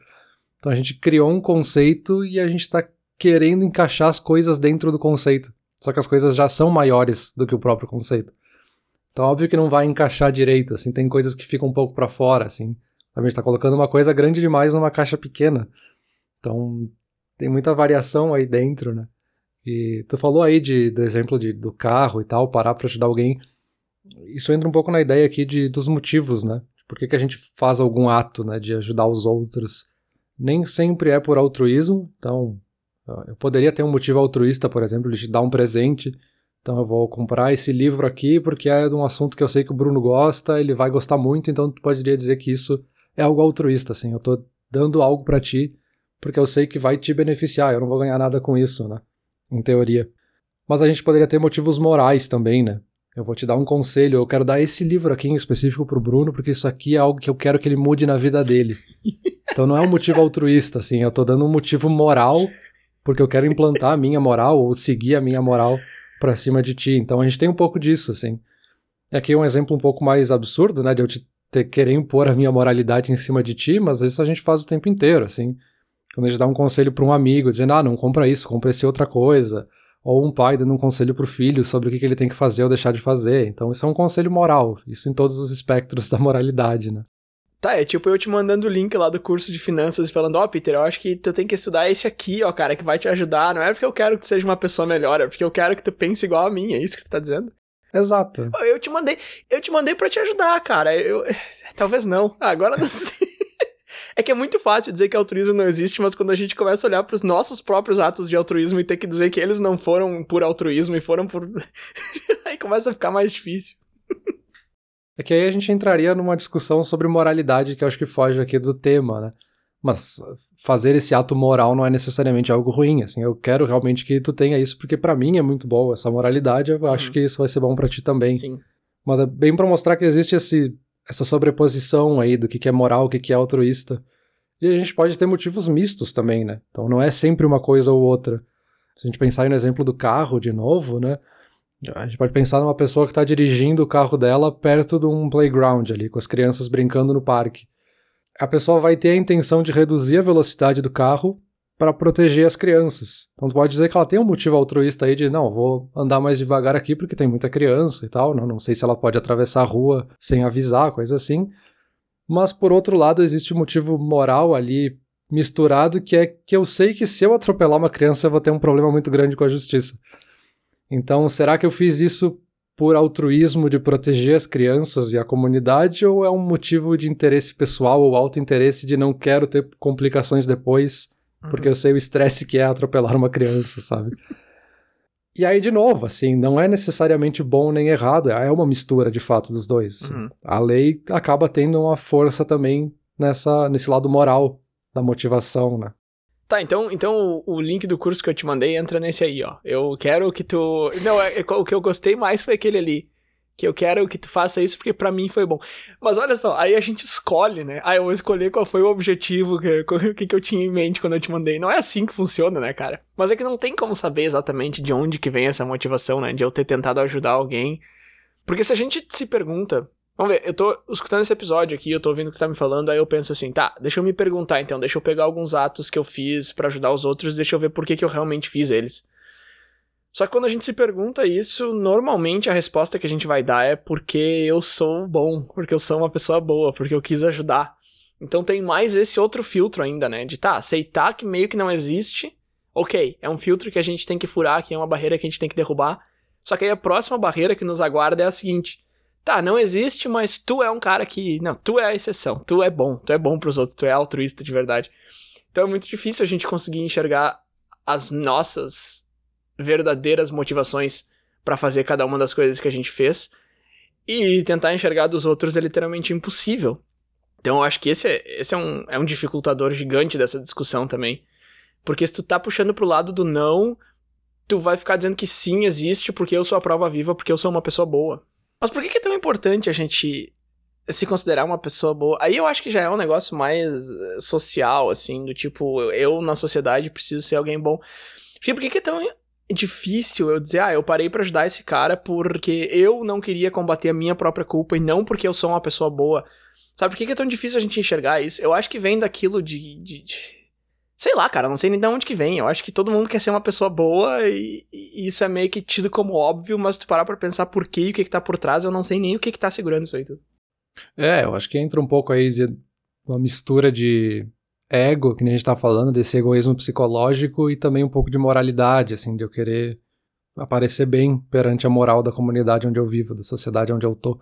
Então a gente criou um conceito e a gente está querendo encaixar as coisas dentro do conceito. Só que as coisas já são maiores do que o próprio conceito. Então, óbvio que não vai encaixar direito, assim, tem coisas que ficam um pouco para fora, assim. A gente tá colocando uma coisa grande demais numa caixa pequena. Então, tem muita variação aí dentro, né? E tu falou aí de, do exemplo de, do carro e tal, parar para ajudar alguém. Isso entra um pouco na ideia aqui de, dos motivos, né? Por que, que a gente faz algum ato, né, de ajudar os outros? Nem sempre é por altruísmo, então eu poderia ter um motivo altruísta, por exemplo, de te dar um presente. Então eu vou comprar esse livro aqui porque é de um assunto que eu sei que o Bruno gosta, ele vai gostar muito, então tu poderia dizer que isso é algo altruísta, assim. Eu tô dando algo para ti porque eu sei que vai te beneficiar, eu não vou ganhar nada com isso, né? Em teoria. Mas a gente poderia ter motivos morais também, né? Eu vou te dar um conselho, eu quero dar esse livro aqui em específico pro Bruno, porque isso aqui é algo que eu quero que ele mude na vida dele. Então não é um motivo altruísta, assim, eu tô dando um motivo moral, porque eu quero implantar a minha moral, ou seguir a minha moral pra cima de ti. Então a gente tem um pouco disso, assim. Aqui é um exemplo um pouco mais absurdo, né, de eu te ter, querer impor a minha moralidade em cima de ti, mas isso a gente faz o tempo inteiro, assim. Quando a gente dá um conselho para um amigo, dizendo, ah, não compra isso, compra esse outra coisa. Ou um pai dando um conselho para o filho sobre o que, que ele tem que fazer ou deixar de fazer. Então, isso é um conselho moral. Isso em todos os espectros [laughs] da moralidade, né? Tá, é tipo eu te mandando o link lá do curso de finanças e falando, ó, oh, Peter, eu acho que tu tem que estudar esse aqui, ó, cara, que vai te ajudar. Não é porque eu quero que tu seja uma pessoa melhor, é porque eu quero que tu pense igual a mim, é isso que tu tá dizendo? Exato. Eu te mandei, eu te mandei para te ajudar, cara. Eu, [laughs] talvez não. Agora não sei. [laughs] É que é muito fácil dizer que altruísmo não existe, mas quando a gente começa a olhar para os nossos próprios atos de altruísmo e ter que dizer que eles não foram por altruísmo e foram por. [laughs] aí começa a ficar mais difícil. É que aí a gente entraria numa discussão sobre moralidade que eu acho que foge aqui do tema, né? Mas fazer esse ato moral não é necessariamente algo ruim, assim, eu quero realmente que tu tenha isso, porque para mim é muito bom essa moralidade, eu acho uhum. que isso vai ser bom para ti também. Sim. Mas é bem para mostrar que existe esse essa sobreposição aí do que, que é moral, o que, que é altruísta. E a gente pode ter motivos mistos também, né? Então não é sempre uma coisa ou outra. Se a gente pensar no exemplo do carro de novo, né? A gente pode pensar numa pessoa que está dirigindo o carro dela perto de um playground ali, com as crianças brincando no parque. A pessoa vai ter a intenção de reduzir a velocidade do carro para proteger as crianças. Então tu pode dizer que ela tem um motivo altruísta aí de não, vou andar mais devagar aqui porque tem muita criança e tal, não, não sei se ela pode atravessar a rua sem avisar, coisa assim. Mas por outro lado existe um motivo moral ali misturado que é que eu sei que se eu atropelar uma criança eu vou ter um problema muito grande com a justiça. Então, será que eu fiz isso por altruísmo de proteger as crianças e a comunidade ou é um motivo de interesse pessoal ou alto interesse de não quero ter complicações depois porque eu sei o estresse que é atropelar uma criança, sabe? E aí, de novo, assim, não é necessariamente bom nem errado, é uma mistura de fato dos dois. Assim. Uhum. A lei acaba tendo uma força também nessa, nesse lado moral da motivação, né? Tá, então, então o, link do curso que eu te mandei entra nesse aí, ó. Eu quero que tu. Não, é, é, o que eu gostei mais foi aquele ali que eu quero que tu faça isso porque para mim foi bom. Mas olha só, aí a gente escolhe, né? Ah, eu vou escolher qual foi o objetivo, o [laughs] que, que eu tinha em mente quando eu te mandei. Não é assim que funciona, né, cara? Mas é que não tem como saber exatamente de onde que vem essa motivação, né? De eu ter tentado ajudar alguém. Porque se a gente se pergunta. Vamos ver, eu tô escutando esse episódio aqui, eu tô ouvindo o que você tá me falando, aí eu penso assim, tá, deixa eu me perguntar então, deixa eu pegar alguns atos que eu fiz para ajudar os outros, deixa eu ver por que, que eu realmente fiz eles. Só que quando a gente se pergunta isso, normalmente a resposta que a gente vai dar é porque eu sou bom, porque eu sou uma pessoa boa, porque eu quis ajudar. Então tem mais esse outro filtro ainda, né? De tá, aceitar que meio que não existe. Ok, é um filtro que a gente tem que furar, que é uma barreira que a gente tem que derrubar. Só que aí a próxima barreira que nos aguarda é a seguinte: tá, não existe, mas tu é um cara que. Não, tu é a exceção, tu é bom, tu é bom pros outros, tu é altruísta de verdade. Então é muito difícil a gente conseguir enxergar as nossas verdadeiras motivações para fazer cada uma das coisas que a gente fez. E tentar enxergar dos outros é literalmente impossível. Então eu acho que esse, é, esse é, um, é um dificultador gigante dessa discussão também. Porque se tu tá puxando pro lado do não, tu vai ficar dizendo que sim, existe, porque eu sou a prova viva, porque eu sou uma pessoa boa. Mas por que, que é tão importante a gente se considerar uma pessoa boa? Aí eu acho que já é um negócio mais eh, social, assim, do tipo, eu na sociedade preciso ser alguém bom. Porque por que, que é tão difícil eu dizer, ah, eu parei para ajudar esse cara porque eu não queria combater a minha própria culpa e não porque eu sou uma pessoa boa. Sabe por que é tão difícil a gente enxergar isso? Eu acho que vem daquilo de, de, de Sei lá, cara, não sei nem de onde que vem. Eu acho que todo mundo quer ser uma pessoa boa e, e isso é meio que tido como óbvio, mas tu parar pra pensar por quê e o que que tá por trás, eu não sei nem o que que tá segurando isso aí tudo. É, eu acho que entra um pouco aí de uma mistura de ego, que nem a gente tá falando, desse egoísmo psicológico e também um pouco de moralidade, assim, de eu querer aparecer bem perante a moral da comunidade onde eu vivo, da sociedade onde eu tô.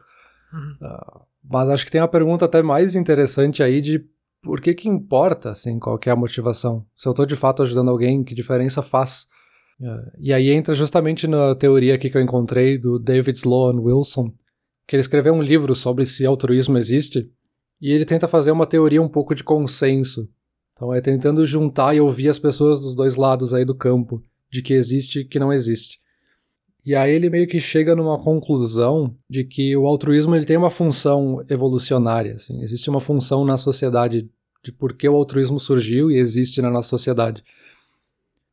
Uhum. Uh, mas acho que tem uma pergunta até mais interessante aí de por que que importa, assim, qual é a motivação? Se eu estou de fato ajudando alguém, que diferença faz? Uh, e aí entra justamente na teoria aqui que eu encontrei do David Sloan Wilson, que ele escreveu um livro sobre se altruísmo existe, e ele tenta fazer uma teoria um pouco de consenso. Então é tentando juntar e ouvir as pessoas dos dois lados aí do campo, de que existe e que não existe. E aí ele meio que chega numa conclusão de que o altruísmo ele tem uma função evolucionária. Assim. Existe uma função na sociedade de por que o altruísmo surgiu e existe na nossa sociedade.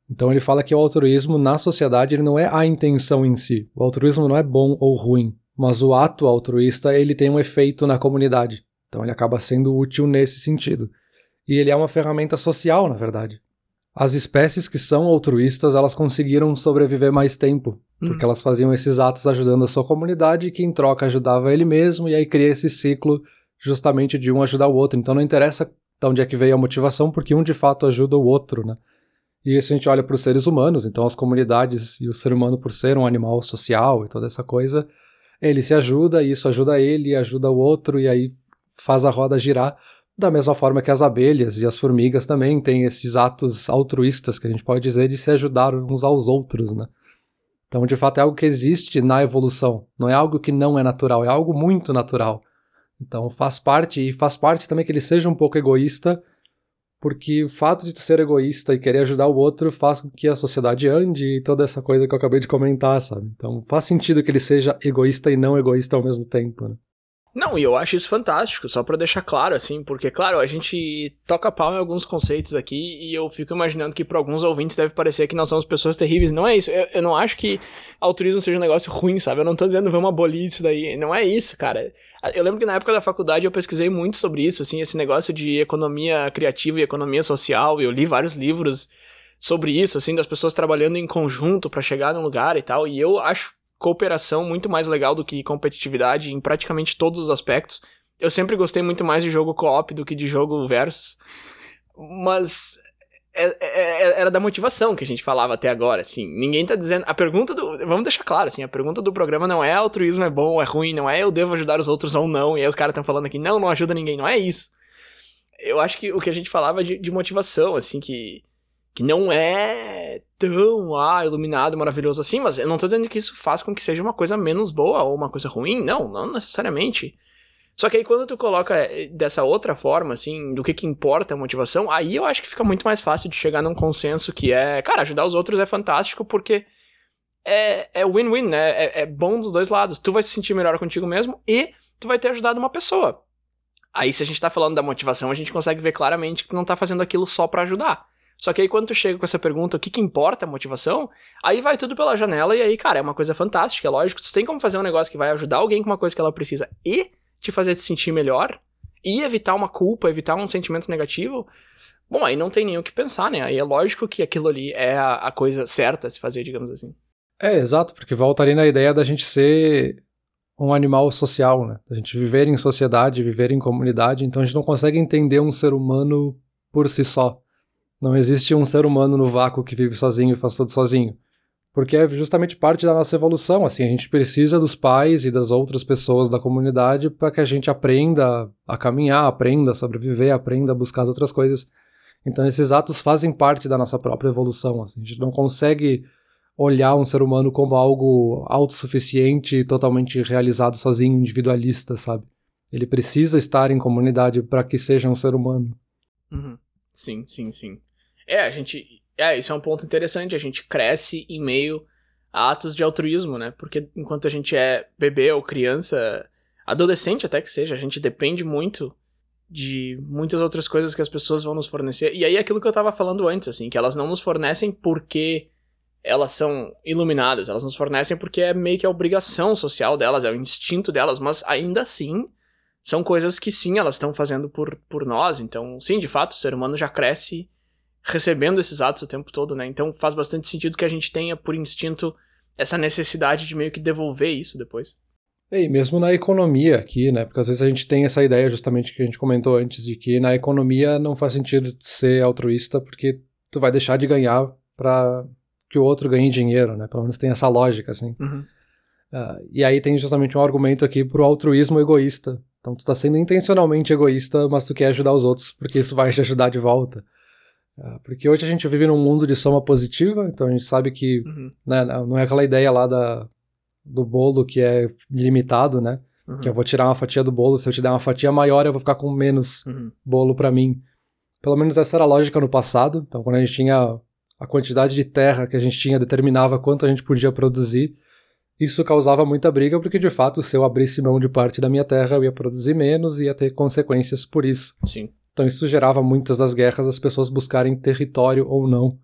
Então ele fala que o altruísmo na sociedade ele não é a intenção em si. O altruísmo não é bom ou ruim, mas o ato altruísta ele tem um efeito na comunidade. Então ele acaba sendo útil nesse sentido. E ele é uma ferramenta social, na verdade. As espécies que são altruístas, elas conseguiram sobreviver mais tempo, porque hum. elas faziam esses atos ajudando a sua comunidade, que em troca ajudava ele mesmo, e aí cria esse ciclo justamente de um ajudar o outro. Então não interessa de onde é que veio a motivação, porque um de fato ajuda o outro, né? E isso a gente olha para os seres humanos, então as comunidades e o ser humano por ser um animal social e toda essa coisa, ele se ajuda, e isso ajuda ele, ajuda o outro, e aí faz a roda girar. Da mesma forma que as abelhas e as formigas também têm esses atos altruístas, que a gente pode dizer, de se ajudar uns aos outros, né? Então, de fato, é algo que existe na evolução. Não é algo que não é natural, é algo muito natural. Então, faz parte, e faz parte também que ele seja um pouco egoísta, porque o fato de tu ser egoísta e querer ajudar o outro faz com que a sociedade ande e toda essa coisa que eu acabei de comentar, sabe? Então, faz sentido que ele seja egoísta e não egoísta ao mesmo tempo, né? Não, e eu acho isso fantástico, só para deixar claro, assim, porque, claro, a gente toca pau em alguns conceitos aqui e eu fico imaginando que para alguns ouvintes deve parecer que nós somos pessoas terríveis. Não é isso. Eu, eu, não acho que altruísmo seja um negócio ruim, sabe? Eu não tô dizendo vamos abolir isso daí. Não é isso, cara. Eu lembro que na época da faculdade eu pesquisei muito sobre isso, assim, esse negócio de economia criativa e economia social, e eu li vários livros sobre isso, assim, das pessoas trabalhando em conjunto para chegar num lugar e tal, e eu acho cooperação muito mais legal do que competitividade em praticamente todos os aspectos. Eu sempre gostei muito mais de jogo co-op do que de jogo versus. Mas é, é, é, era da motivação que a gente falava até agora, assim. Ninguém tá dizendo. A pergunta do. Vamos deixar claro, assim. A pergunta do programa não é altruísmo é bom ou é ruim, não é eu devo ajudar os outros ou não. E aí os caras estão falando aqui, não, não ajuda ninguém. Não é isso. Eu acho que o que a gente falava de, de motivação, assim, que que não é tão ah, iluminado, maravilhoso assim, mas eu não tô dizendo que isso faz com que seja uma coisa menos boa ou uma coisa ruim, não, não necessariamente. Só que aí quando tu coloca eh, dessa outra forma, assim, do que que importa a motivação, aí eu acho que fica muito mais fácil de chegar num consenso que é, cara, ajudar os outros é fantástico porque é win-win, é né? É, é bom dos dois lados. Tu vai se sentir melhor contigo mesmo e tu vai ter ajudado uma pessoa. Aí se a gente tá falando da motivação, a gente consegue ver claramente que tu não tá fazendo aquilo só para ajudar. Só que aí quando tu chega com essa pergunta, o que que importa a motivação? Aí vai tudo pela janela e aí, cara, é uma coisa fantástica, é lógico. Tu tem como fazer um negócio que vai ajudar alguém com uma coisa que ela precisa e te fazer se sentir melhor e evitar uma culpa, evitar um sentimento negativo. Bom, aí não tem nem o que pensar, né? Aí é lógico que aquilo ali é a, a coisa certa a se fazer, digamos assim. É, exato, porque volta ali na ideia da gente ser um animal social, né? Da gente viver em sociedade, viver em comunidade, então a gente não consegue entender um ser humano por si só. Não existe um ser humano no vácuo que vive sozinho e faz tudo sozinho. Porque é justamente parte da nossa evolução, assim, a gente precisa dos pais e das outras pessoas da comunidade para que a gente aprenda a caminhar, aprenda a sobreviver, aprenda a buscar as outras coisas. Então esses atos fazem parte da nossa própria evolução, assim, a gente não consegue olhar um ser humano como algo autossuficiente e totalmente realizado sozinho, individualista, sabe? Ele precisa estar em comunidade para que seja um ser humano. Uhum. Sim, sim, sim. É, a gente. É, isso é um ponto interessante. A gente cresce em meio a atos de altruísmo, né? Porque enquanto a gente é bebê ou criança, adolescente até que seja, a gente depende muito de muitas outras coisas que as pessoas vão nos fornecer. E aí aquilo que eu tava falando antes, assim, que elas não nos fornecem porque elas são iluminadas, elas nos fornecem porque é meio que a obrigação social delas, é o instinto delas, mas ainda assim são coisas que sim, elas estão fazendo por, por nós. Então, sim, de fato, o ser humano já cresce recebendo esses atos o tempo todo, né? Então faz bastante sentido que a gente tenha, por instinto, essa necessidade de meio que devolver isso depois. E mesmo na economia aqui, né? Porque às vezes a gente tem essa ideia justamente que a gente comentou antes de que na economia não faz sentido ser altruísta porque tu vai deixar de ganhar para que o outro ganhe dinheiro, né? Pelo menos tem essa lógica, assim. Uhum. Uh, e aí tem justamente um argumento aqui pro altruísmo egoísta. Então tu tá sendo intencionalmente egoísta, mas tu quer ajudar os outros, porque isso vai te ajudar de volta. Uh, porque hoje a gente vive num mundo de soma positiva, então a gente sabe que Uhum. né, não é aquela ideia lá da, do bolo que é limitado, né? Uhum. Que eu vou tirar uma fatia do bolo, se eu te der uma fatia maior, eu vou ficar com menos Uhum. bolo para mim. Pelo menos essa era a lógica no passado. Então, quando a gente tinha a quantidade de terra que a gente tinha determinava quanto a gente podia produzir, isso causava muita briga, porque de fato, se eu abrisse mão de parte da minha terra, eu ia produzir menos e ia ter consequências por isso. Sim. Então, isso gerava muitas das guerras, as pessoas buscarem território ou não.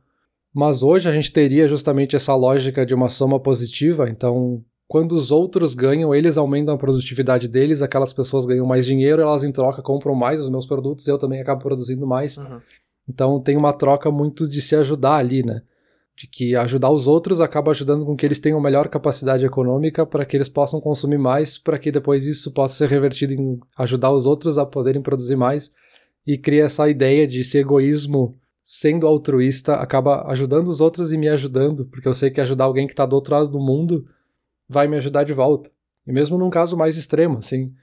Mas hoje a gente teria justamente essa lógica de uma soma positiva, então quando os outros ganham, eles aumentam a produtividade deles, aquelas pessoas ganham mais dinheiro, elas em troca compram mais os meus produtos, eu também acabo produzindo mais. Uhum. Então tem uma troca muito de se ajudar ali, né? De que ajudar os outros acaba ajudando com que eles tenham melhor capacidade econômica para que eles possam consumir mais, para que depois isso possa ser revertido em ajudar os outros a poderem produzir mais. E cria essa ideia de esse egoísmo sendo altruísta acaba ajudando os outros e me ajudando, porque eu sei que ajudar alguém que está do outro lado do mundo vai me ajudar de volta. E mesmo num caso mais extremo, assim,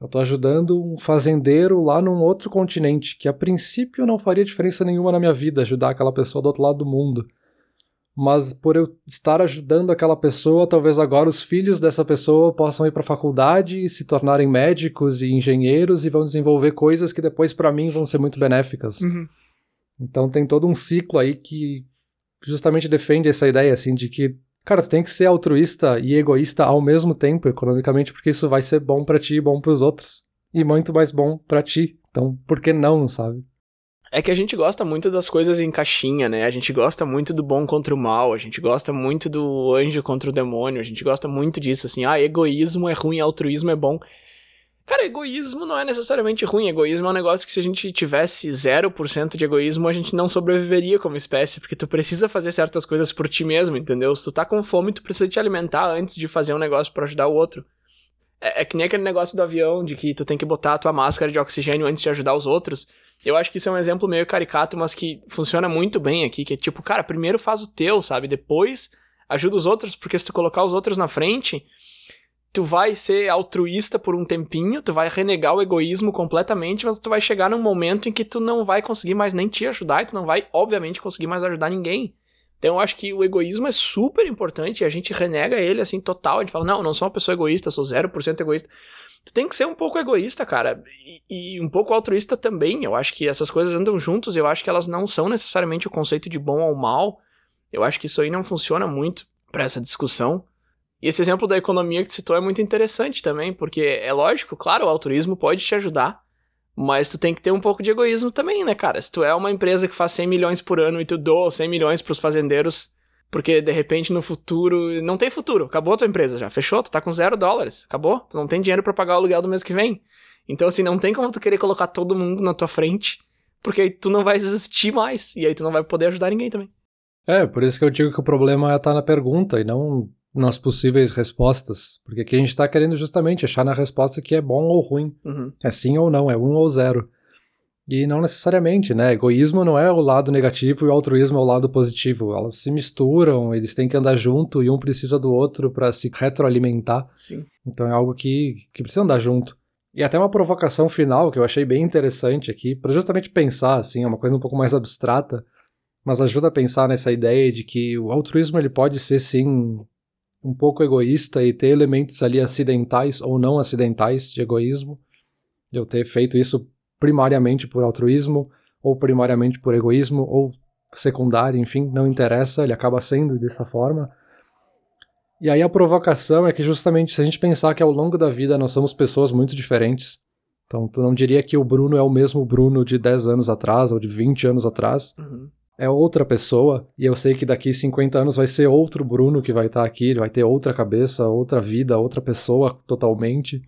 eu tô ajudando um fazendeiro lá num outro continente, que a princípio não faria diferença nenhuma na minha vida ajudar aquela pessoa do outro lado do mundo. Mas por eu estar ajudando aquela pessoa, talvez agora os filhos dessa pessoa possam ir para a faculdade e se tornarem médicos e engenheiros e vão desenvolver coisas que depois para mim vão ser muito benéficas. Uhum. Então tem todo um ciclo aí que justamente defende essa ideia assim de que Cara, tu tem que ser altruísta e egoísta ao mesmo tempo, economicamente, porque isso vai ser bom para ti e bom pros outros. E muito mais bom para ti. Então, por que não, sabe? É que a gente gosta muito das coisas em caixinha, né? A gente gosta muito do bom contra o mal, a gente gosta muito do anjo contra o demônio, a gente gosta muito disso, assim, ah, egoísmo é ruim, altruísmo é bom. Cara, egoísmo não é necessariamente ruim. Egoísmo é um negócio que se a gente tivesse 0% de egoísmo, a gente não sobreviveria como espécie, porque tu precisa fazer certas coisas por ti mesmo, entendeu? Se tu tá com fome, tu precisa te alimentar antes de fazer um negócio para ajudar o outro. É, é, que nem aquele negócio do avião, de que tu tem que botar a tua máscara de oxigênio antes de ajudar os outros. Eu acho que isso é um exemplo meio caricato, mas que funciona muito bem aqui, que é tipo, cara, primeiro faz o teu, sabe? Depois ajuda os outros, porque se tu colocar os outros na frente, tu vai ser altruísta por um tempinho, tu vai renegar o egoísmo completamente, mas tu vai chegar num momento em que tu não vai conseguir mais nem te ajudar e tu não vai, obviamente, conseguir mais ajudar ninguém. Então eu acho que o egoísmo é super importante e a gente renega ele assim total. A gente fala, não, não sou uma pessoa egoísta, sou 0% egoísta. Tu tem que ser um pouco egoísta, cara, e, e, um pouco altruísta também. Eu acho que essas coisas andam juntos, eu acho que elas não são necessariamente o conceito de bom ou mal. Eu acho que isso aí não funciona muito para essa discussão. E esse exemplo da economia que tu citou é muito interessante também, porque é lógico, claro, o altruísmo pode te ajudar, mas tu tem que ter um pouco de egoísmo também, né, cara? Se tu é uma empresa que faz 100 milhões por ano e tu doa 100 milhões pros fazendeiros, porque de repente no futuro. Não tem futuro, acabou a tua empresa já, fechou, tu tá com zero dólares, acabou, tu não tem dinheiro para pagar o aluguel do mês que vem. Então, assim, não tem como tu querer colocar todo mundo na tua frente, porque aí tu não vai existir mais, e aí tu não vai poder ajudar ninguém também. É, por isso que eu digo que o problema é estar tá na pergunta e não nas possíveis respostas, porque aqui a gente está querendo justamente achar na resposta que é bom ou ruim, uhum. é sim ou não, é um ou zero. E não necessariamente, né? Egoísmo não é o lado negativo e o altruísmo é o lado positivo. Elas se misturam, eles têm que andar junto e um precisa do outro para se retroalimentar. Sim. Então é algo que, que precisa andar junto. E até uma provocação final que eu achei bem interessante aqui, para justamente pensar, assim, é uma coisa um pouco mais abstrata, mas ajuda a pensar nessa ideia de que o altruísmo ele pode ser sim um pouco egoísta e ter elementos ali acidentais ou não acidentais de egoísmo. Eu ter feito isso primariamente por altruísmo, ou primariamente por egoísmo, ou secundário, enfim, não interessa, ele acaba sendo dessa forma. E aí a provocação é que justamente se a gente pensar que ao longo da vida nós somos pessoas muito diferentes, então tu não diria que o Bruno é o mesmo Bruno de 10 anos atrás ou de 20 anos atrás, Uhum. é outra pessoa, e eu sei que daqui 50 anos vai ser outro Bruno que vai estar aqui, ele vai ter outra cabeça, outra vida, outra pessoa totalmente.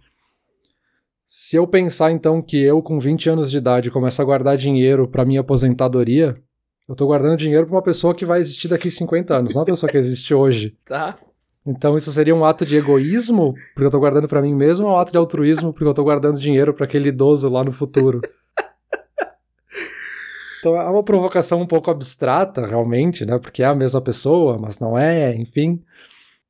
Se eu pensar então que eu com 20 anos de idade começo a guardar dinheiro para minha aposentadoria, Eu tô guardando dinheiro pra uma pessoa que vai existir daqui 50 anos, não uma pessoa que existe hoje. [laughs] Tá. Então isso seria um ato de egoísmo, porque eu tô guardando para mim mesmo, ou um ato de altruísmo, porque eu tô guardando dinheiro para aquele idoso lá no futuro. [laughs] Então é uma provocação um pouco abstrata, realmente, né? Porque é a mesma pessoa, mas não é, enfim.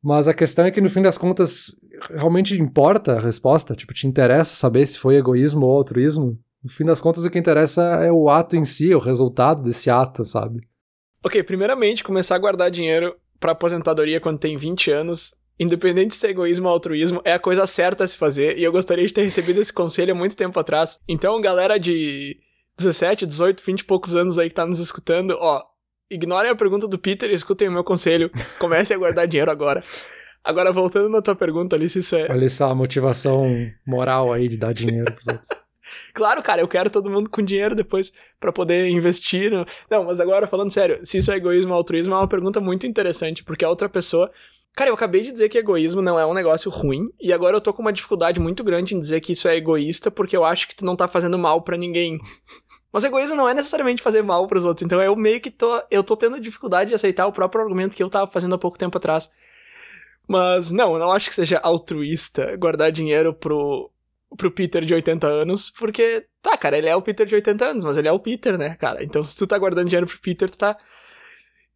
Mas a questão é que no fim das contas realmente importa a resposta, tipo, te interessa saber se foi egoísmo ou altruísmo? No fim das contas, o que interessa é o ato em si, o resultado desse ato, sabe? Ok, primeiramente, começar a guardar dinheiro pra aposentadoria quando tem 20 anos, independente se é egoísmo ou altruísmo, é a coisa certa a se fazer, e eu gostaria de ter recebido esse conselho há muito tempo atrás. Então, galera de 17, 18, 20 e poucos anos aí que tá nos escutando, ó, ignorem a pergunta do Peter e escutem o meu conselho. Comecem a guardar dinheiro agora. Agora, voltando na tua pergunta ali, se isso é. Olha essa motivação moral aí de dar dinheiro pros outros. [laughs] Claro, cara, eu quero todo mundo com dinheiro depois para poder investir. No... Não, mas agora falando sério, se isso é egoísmo ou altruísmo é uma pergunta muito interessante, porque a outra pessoa. Cara, eu acabei de dizer que egoísmo não é um negócio ruim, e agora eu tô com uma dificuldade muito grande em dizer que isso é egoísta, porque eu acho que tu não tá fazendo mal para ninguém. Mas egoísmo não é necessariamente fazer mal para os outros, então eu meio que tô. Eu tô tendo dificuldade de aceitar o próprio argumento que eu tava fazendo há pouco tempo atrás. Mas não, eu não acho que seja altruísta guardar dinheiro pro, pro Peter de 80 anos, porque, tá, cara, ele é o Peter de 80 anos, mas ele é o Peter, né, cara? Então se tu tá guardando dinheiro pro Peter, tu tá.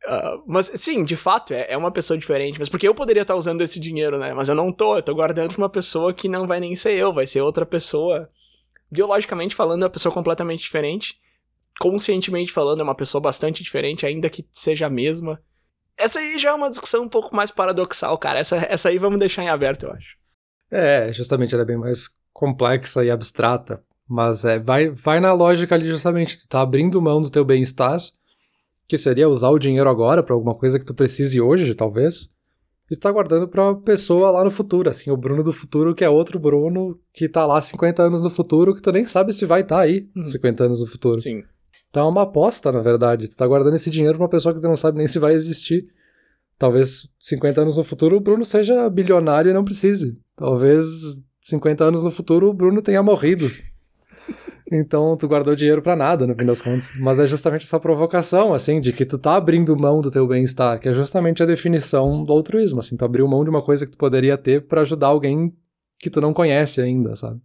Uh, mas sim, de fato, é, é uma pessoa diferente. Mas porque eu poderia estar tá usando esse dinheiro, né? Mas eu não tô, eu tô guardando pra uma pessoa que não vai nem ser eu, vai ser outra pessoa. Biologicamente falando, é uma pessoa completamente diferente. Conscientemente falando, é uma pessoa bastante diferente, ainda que seja a mesma. Essa aí já é uma discussão um pouco mais paradoxal, cara. Essa, essa aí vamos deixar em aberto, eu acho. É, justamente ela é bem mais complexa e abstrata. Mas é, vai, vai na lógica ali justamente, tu tá abrindo mão do teu bem-estar, que seria usar o dinheiro agora para alguma coisa que tu precise hoje, talvez, e tu tá guardando pra uma pessoa lá no futuro, assim, o Bruno do futuro, que é outro Bruno que tá lá 50 anos no futuro, que tu nem sabe se vai estar tá aí hum. 50 anos no futuro. Sim. Então é uma aposta, na verdade. Tu tá guardando esse dinheiro pra uma pessoa que tu não sabe nem se vai existir. Talvez 50 anos no futuro o Bruno seja bilionário e não precise. Talvez 50 anos no futuro o Bruno tenha morrido. Então tu guardou dinheiro para nada, no fim das contas. Mas é justamente essa provocação, assim, de que tu tá abrindo mão do teu bem-estar, que é justamente a definição do altruísmo, assim, tu abriu mão de uma coisa que tu poderia ter para ajudar alguém que tu não conhece ainda, sabe?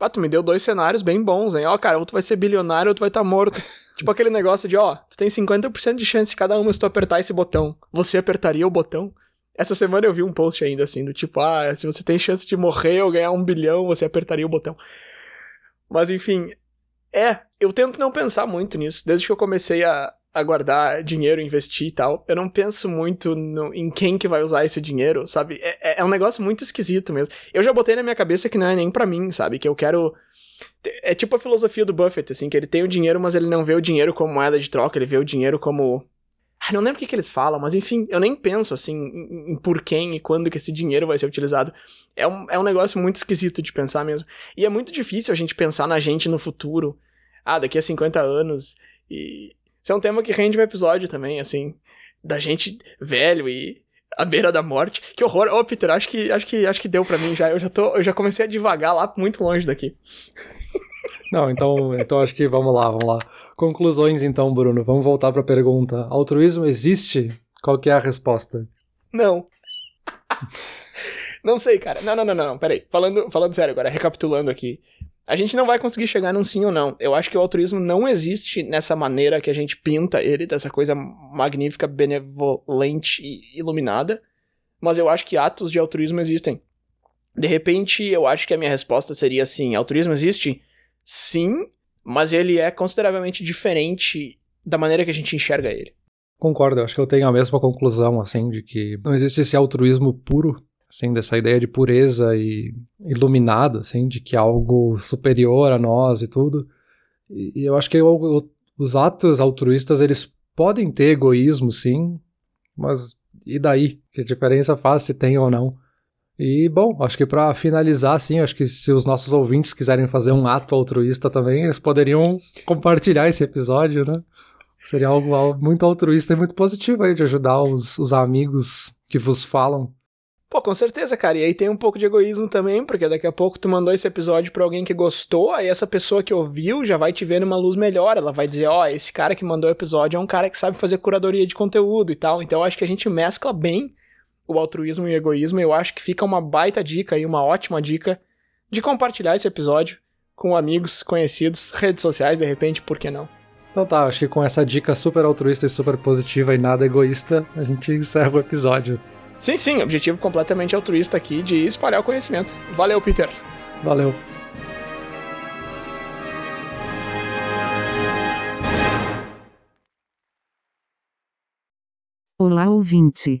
Ah, tu me deu dois cenários bem bons, hein? Ó, cara, ou tu vai ser bilionário ou tu vai estar tá morto. [laughs] tipo aquele negócio de, ó, tu tem 50% de chance de cada uma se tu apertar esse botão. Você apertaria o botão? Essa semana eu vi um post ainda assim, do tipo, ah, se você tem chance de morrer ou ganhar um bilhão, você apertaria o botão. Mas enfim, é, eu tento não pensar muito nisso. Desde que eu comecei a, a guardar dinheiro, investir e tal, eu não penso muito no, em quem que vai usar esse dinheiro, sabe? É, é, é um negócio muito esquisito mesmo. Eu já botei na minha cabeça que não é nem para mim, sabe? Que eu quero. É tipo a filosofia do Buffett, assim, que ele tem o dinheiro, mas ele não vê o dinheiro como moeda de troca, ele vê o dinheiro como. Ah, não lembro o que, que eles falam, mas enfim, eu nem penso, assim, em, em por quem e quando que esse dinheiro vai ser utilizado. É um, é um negócio muito esquisito de pensar mesmo. E é muito difícil a gente pensar na gente no futuro. Ah, daqui a 50 anos. E, isso é um tema que rende um episódio também, assim, da gente velho e à beira da morte. Que horror. Ô, oh, Peter, acho que, acho que acho que deu para mim já. Eu já tô, eu já comecei a devagar lá muito longe daqui. Não, então, então acho que vamos lá, vamos lá. Conclusões então, Bruno. Vamos voltar para a pergunta. Altruísmo existe? Qual que é a resposta? Não. não sei, cara. Não, não, não, não. Peraí. Falando, falando sério agora, recapitulando aqui. A gente não vai conseguir chegar num sim ou não. Eu acho que o altruísmo não existe nessa maneira que a gente pinta ele, dessa coisa magnífica, benevolente e iluminada. Mas eu acho que atos de altruísmo existem. De repente, eu acho que a minha resposta seria assim: altruísmo existe? Sim, mas ele é consideravelmente diferente da maneira que a gente enxerga ele. Concordo, acho que eu tenho a mesma conclusão, assim, de que não existe esse altruísmo puro assim, dessa ideia de pureza e iluminado, assim, de que é algo superior a nós e tudo. E, e eu acho que eu, os atos altruístas, eles podem ter egoísmo, sim, mas e daí? Que diferença faz se tem ou não? E, bom, acho que para finalizar, sim, acho que se os nossos ouvintes quiserem fazer um ato altruísta também, eles poderiam compartilhar esse episódio, né? Seria algo muito altruísta e muito positivo aí de ajudar os, os amigos que vos falam Pô, com certeza, cara. E aí tem um pouco de egoísmo também, porque daqui a pouco tu mandou esse episódio pra alguém que gostou, aí essa pessoa que ouviu já vai te ver numa luz melhor. Ela vai dizer, ó, oh, esse cara que mandou o episódio é um cara que sabe fazer curadoria de conteúdo e tal. Então eu acho que a gente mescla bem o altruísmo e o egoísmo. E eu acho que fica uma baita dica aí, uma ótima dica de compartilhar esse episódio com amigos, conhecidos, [laughs] redes sociais, de repente, por que não? Então tá, acho que com essa dica super altruísta e super positiva e nada egoísta, a gente encerra o episódio. Sim, sim, objetivo completamente altruísta aqui de espalhar o conhecimento. Valeu, Peter. Valeu. Olá, ouvinte.